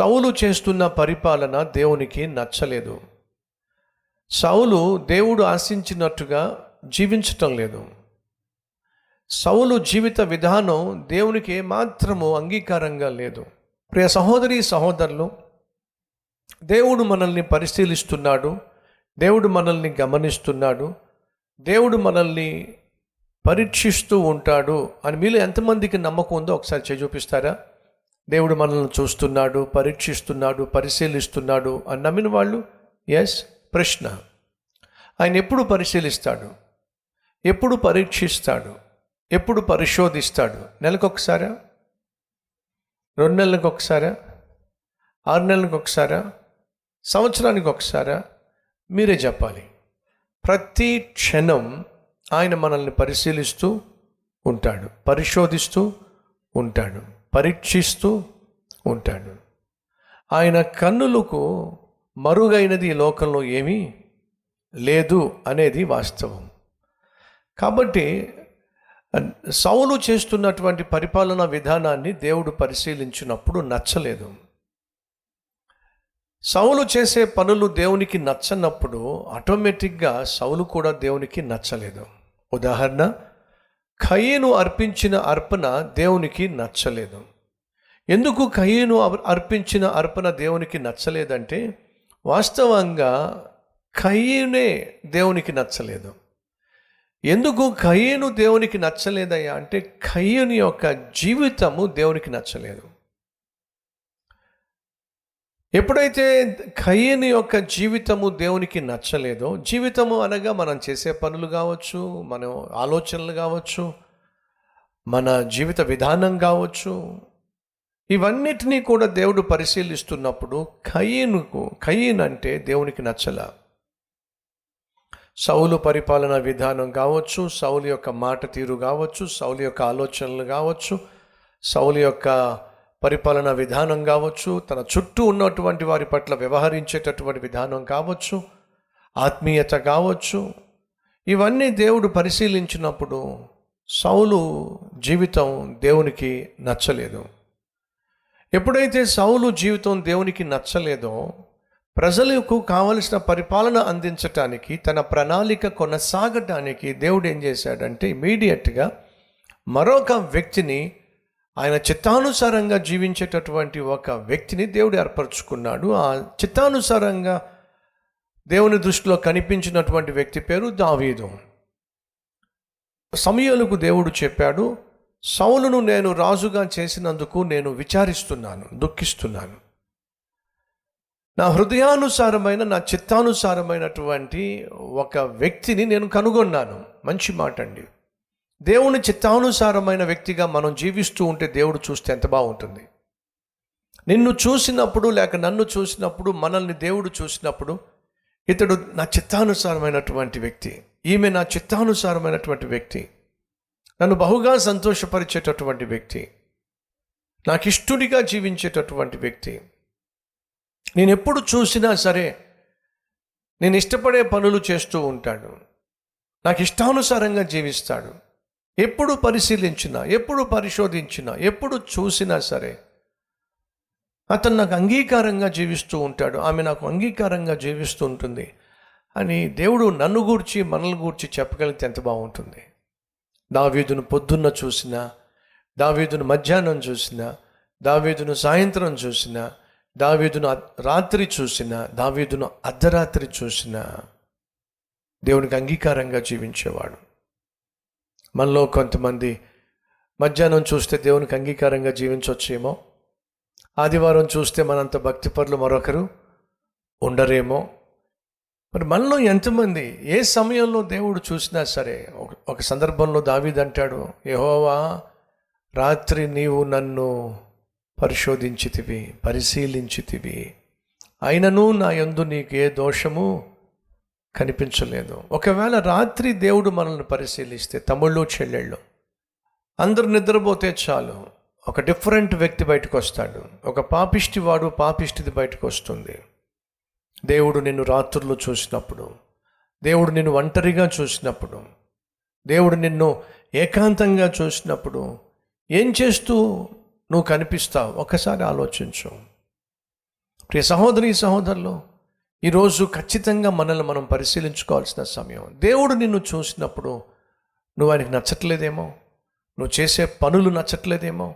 సౌలు చేస్తున్న పరిపాలన దేవునికి నచ్చలేదు. సౌలు దేవుడు ఆశించినట్టుగా జీవించటం లేదు. సౌలు జీవిత విధానం దేవునికి ఏమాత్రము అంగీకారంగా లేదు. ప్రియ సహోదరి సహోదరులు దేవుడు మనల్ని పరిశీలిస్తున్నాడు దేవుడు మనల్ని గమనిస్తున్నాడు దేవుడు మనల్ని పరీక్షిస్తూ ఉంటాడు అని మీలో ఎంతమందికి నమ్మకం ఉందో ఒకసారి చేయి చూపిస్తారా దేవుడు మనల్ని చూస్తున్నాడు పరీక్షిస్తున్నాడు పరిశీలిస్తున్నాడు అని నమ్మిన వాళ్ళు ఎస్ ప్రశ్న. ఆయన ఎప్పుడు పరిశీలిస్తాడు? ఎప్పుడు పరీక్షిస్తాడు? ఎప్పుడు పరిశోధిస్తాడు? నెలకొకసారా? రెండు నెలలకు ఒకసారా ఆరు నెలలకు ఒకసారా సంవత్సరానికి ఒకసారా మీరే చెప్పాలి. ప్రతి క్షణం ఆయన మనల్ని పరిశీలిస్తూ ఉంటాడు పరిశోధిస్తూ ఉంటాడు. పరీక్షిస్తూ ఉంటాడు. ఆయన కన్నులకు మరుగైనది ఈ లోకంలో ఏమీ లేదు అనేది వాస్తవం. కాబట్టి సౌలు చేస్తున్నటువంటి పరిపాలనా విధానాన్ని దేవుడు పరిశీలించినప్పుడు నచ్చలేదు. సౌలు చేసే పనులు దేవునికి నచ్చనప్పుడు ఆటోమేటిక్గా సౌలు కూడా దేవునికి నచ్చలేదు. ఉదాహరణ ఖయ్యను అర్పించిన అర్పణ దేవునికి నచ్చలేదు. ఎందుకు ఖయ్యను అర్పించిన అర్పణ దేవునికి నచ్చలేదంటే వాస్తవంగా ఖయ్యనే దేవునికి నచ్చలేదు. ఎందుకు ఖయ్యను దేవునికి నచ్చలేదయ్యా అంటే ఖయ్యని యొక్క జీవితము దేవునికి నచ్చలేదు. ఎప్పుడైతే ఖయ్యని యొక్క జీవితము దేవునికి నచ్చలేదో జీవితము అనగా మనం చేసే పనులు కావచ్చు మన ఆలోచనలు కావచ్చు మన జీవిత విధానం కావచ్చు ఇవన్నిటినీ కూడా దేవుడు పరిశీలిస్తున్నప్పుడు ఖయ్యనుకు ఖయ్యన్ అంటే దేవునికి నచ్చల. సౌలు పరిపాలన విధానం కావచ్చు సౌలు యొక్క మాట తీరు కావచ్చు సౌలు యొక్క ఆలోచనలు కావచ్చు సౌలు యొక్క పరిపాలన విధానం కావచ్చు తన చుట్టూ ఉన్నటువంటి వారి పట్ల వ్యవహరించేటటువంటి విధానం కావచ్చు ఆత్మీయత కావచ్చు ఇవన్నీ దేవుడు పరిశీలించినప్పుడు సౌలు జీవితం దేవునికి నచ్చలేదు. ఎప్పుడైతే సౌలు జీవితం దేవునికి నచ్చలేదో ప్రజలకు కావలసిన పరిపాలన అందించటానికి తన ప్రణాళిక కొనసాగటానికి దేవుడు ఏం చేశాడంటే ఇమీడియట్గా మరొక వ్యక్తిని ఆయన చిత్తానుసారంగా జీవించేటటువంటి ఒక వ్యక్తిని దేవుడు ఏర్పరచుకున్నాడు. ఆ చిత్తానుసారంగా దేవుని దృష్టిలో కనిపించినటువంటి వ్యక్తి పేరు దావీదు. సమయాలకు దేవుడు చెప్పాడు సౌలును నేను రాజుగా చేసినందుకు నేను విచారిస్తున్నాను దుఃఖిస్తున్నాను. నా హృదయానుసారమైన నా చిత్తానుసారమైనటువంటి ఒక వ్యక్తిని నేను కనుగొన్నాను. మంచి మాట అండి దేవుని చిత్తానుసారమైన వ్యక్తిగా మనం జీవిస్తూ ఉంటే దేవుడు చూస్తే ఎంత బాగుంటుంది? నిన్ను చూసినప్పుడు లేక నన్ను చూసినప్పుడు మనల్ని దేవుడు చూసినప్పుడు ఇతడు నా చిత్తానుసారమైనటువంటి వ్యక్తి. ఈమె నా చిత్తానుసారమైనటువంటి వ్యక్తి. నన్ను బహుగా సంతోషపరిచేటటువంటి వ్యక్తి. నాకు ఇష్టుడిగా జీవించేటటువంటి వ్యక్తి. నేను ఎప్పుడు చూసినా సరే నేను ఇష్టపడే పనులు చేస్తూ ఉంటాడు. నాకు ఇష్టానుసారంగా జీవిస్తాడు. ఎప్పుడు పరిశీలించినా ఎప్పుడు పరిశోధించినా ఎప్పుడు చూసినా సరే అతను నాకు అంగీకారంగా జీవిస్తూ ఉంటాడు. ఆమె నాకు అంగీకారంగా జీవిస్తూ ఉంటుంది. అని దేవుడు నన్ను గూర్చి మనల్ని గూర్చి చెప్పగలిగితే ఎంత బాగుంటుంది. దావీదును పొద్దున్న చూసినా దావీదును మధ్యాహ్నం చూసినా దావీదును సాయంత్రం చూసినా దావీదును రాత్రి చూసిన దావీదును అర్ధరాత్రి చూసిన దేవునికి అంగీకారంగా జీవించేవాడు. మనలో కొంతమంది మధ్యాహ్నం చూస్తే దేవునికి అంగీకారంగా జీవించవచ్చేమో ఆదివారం చూస్తే మనంత భక్తిపరులు మరొకరు ఉండరేమో. మరి మనలో ఎంతమంది ఏ సమయంలో దేవుడు చూసినా సరే ఒక సందర్భంలో దావీదంటాడు యహోవా రాత్రి నీవు నన్ను పరిశోధించితివి పరిశీలించితివి. అయినను నా యందు నీకు ఏ దోషము కనిపించలేదు. ఒకవేళ రాత్రి దేవుడు మనల్ని పరిశీలిస్తే తమ్ముళ్ళు చెల్లెళ్ళు అందరు నిద్రపోతే చాలు. ఒక డిఫరెంట్ వ్యక్తి బయటకు వస్తాడు. ఒక పాపిష్టి వాడు పాపిష్టిది బయటకు వస్తుంది. దేవుడు నిన్ను రాత్రులు చూసినప్పుడు దేవుడు నిన్ను ఒంటరిగా చూసినప్పుడు దేవుడు నిన్ను ఏకాంతంగా చూసినప్పుడు ఏం చేస్తూ నువ్వు కనిపిస్తావు? ఒకసారి ఆలోచించు. ప్రియ సహోదరి సహోదరులు ఈరోజు ఖచ్చితంగా మనల్ని మనం పరిశీలించుకోవాల్సిన సమయం. దేవుడు నిన్ను చూసినప్పుడు నువ్వు ఆయనకి నచ్చట్లేదేమో? నువ్వు చేసే పనులు నచ్చట్లేదేమో?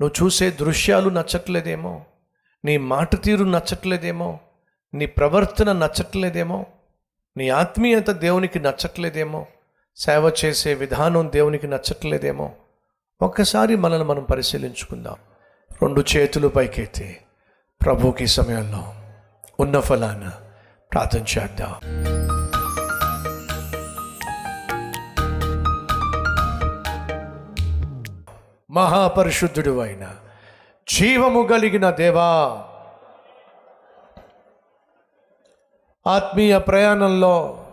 నువ్వు చూసే దృశ్యాలు నచ్చట్లేదేమో? నీ మాట తీరు నచ్చట్లేదేమో? నీ ప్రవర్తన నచ్చట్లేదేమో? నీ ఆత్మీయత దేవునికి నచ్చట్లేదేమో? సేవ చేసే విధానం దేవునికి నచ్చట్లేదేమో? ఒక్కసారి మనల్ని మనం పరిశీలించుకుందాం. రెండు చేతులు పైకెత్తి ప్రభుకి సమయంలో. ఉన్న ఫలాన ప్రార్థన చేద్దాం. మహాపరిశుద్ధుడు అయిన జీవము కలిగిన దేవా ఆత్మీయ ప్రయాణంలో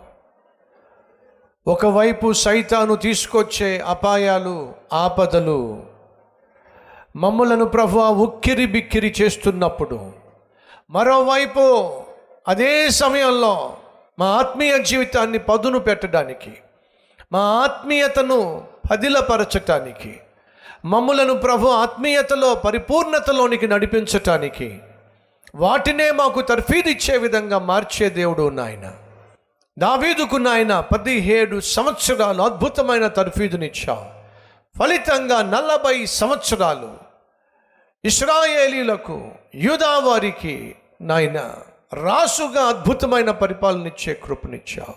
ఒకవైపు సైతాను తీసుకొచ్చే అపాయాలు ఆపదలు మమ్ములను ప్రభు ఉక్కిరి బిక్కిరి చేస్తున్నప్పుడు మరోవైపు అదే సమయంలో మా ఆత్మీయ జీవితాన్ని పదును పెట్టడానికి మా ఆత్మీయతను పదిలపరచటానికి మమ్ములను ప్రభు ఆత్మీయతలో పరిపూర్ణతలోనికి నడిపించటానికి వాటినే మాకు తర్ఫీదిచ్చే విధంగా మార్చే దేవుడు నాయన. దావీదుకు నాయన పదిహేడు సంవత్సరాలు అద్భుతమైన తర్ఫీదునిచ్చావు. ఫలితంగా నలభై సంవత్సరాలు ఇస్రాయేలీలకు యూదావారికి నాయన రాసుగా అద్భుతమైన పరిపాలన ఇచ్చే కృపనిచ్చావు.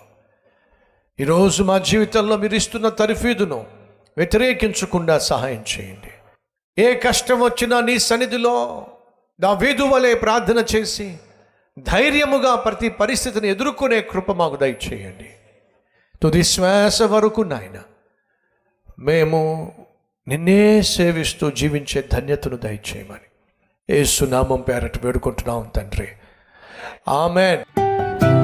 ఈరోజు మా జీవితంలో మీరు ఇస్తున్న తర్ఫీదును వ్యతిరేకించకుండా సహాయం చేయండి. ఏ కష్టం వచ్చినా నీ సన్నిధిలో నా వలె ప్రార్థన చేసి ధైర్యముగా ప్రతి పరిస్థితిని ఎదుర్కొనే కృప మాకు దయచేయండి. తుది శ్వాస వరకు నాయన మేము నిన్నే సేవిస్తూ జీవించే ధన్యతను దయచేయమని. ఏసునామం పేరట వేడుకుంటున్నాం తండ్రి. ఆమెన్.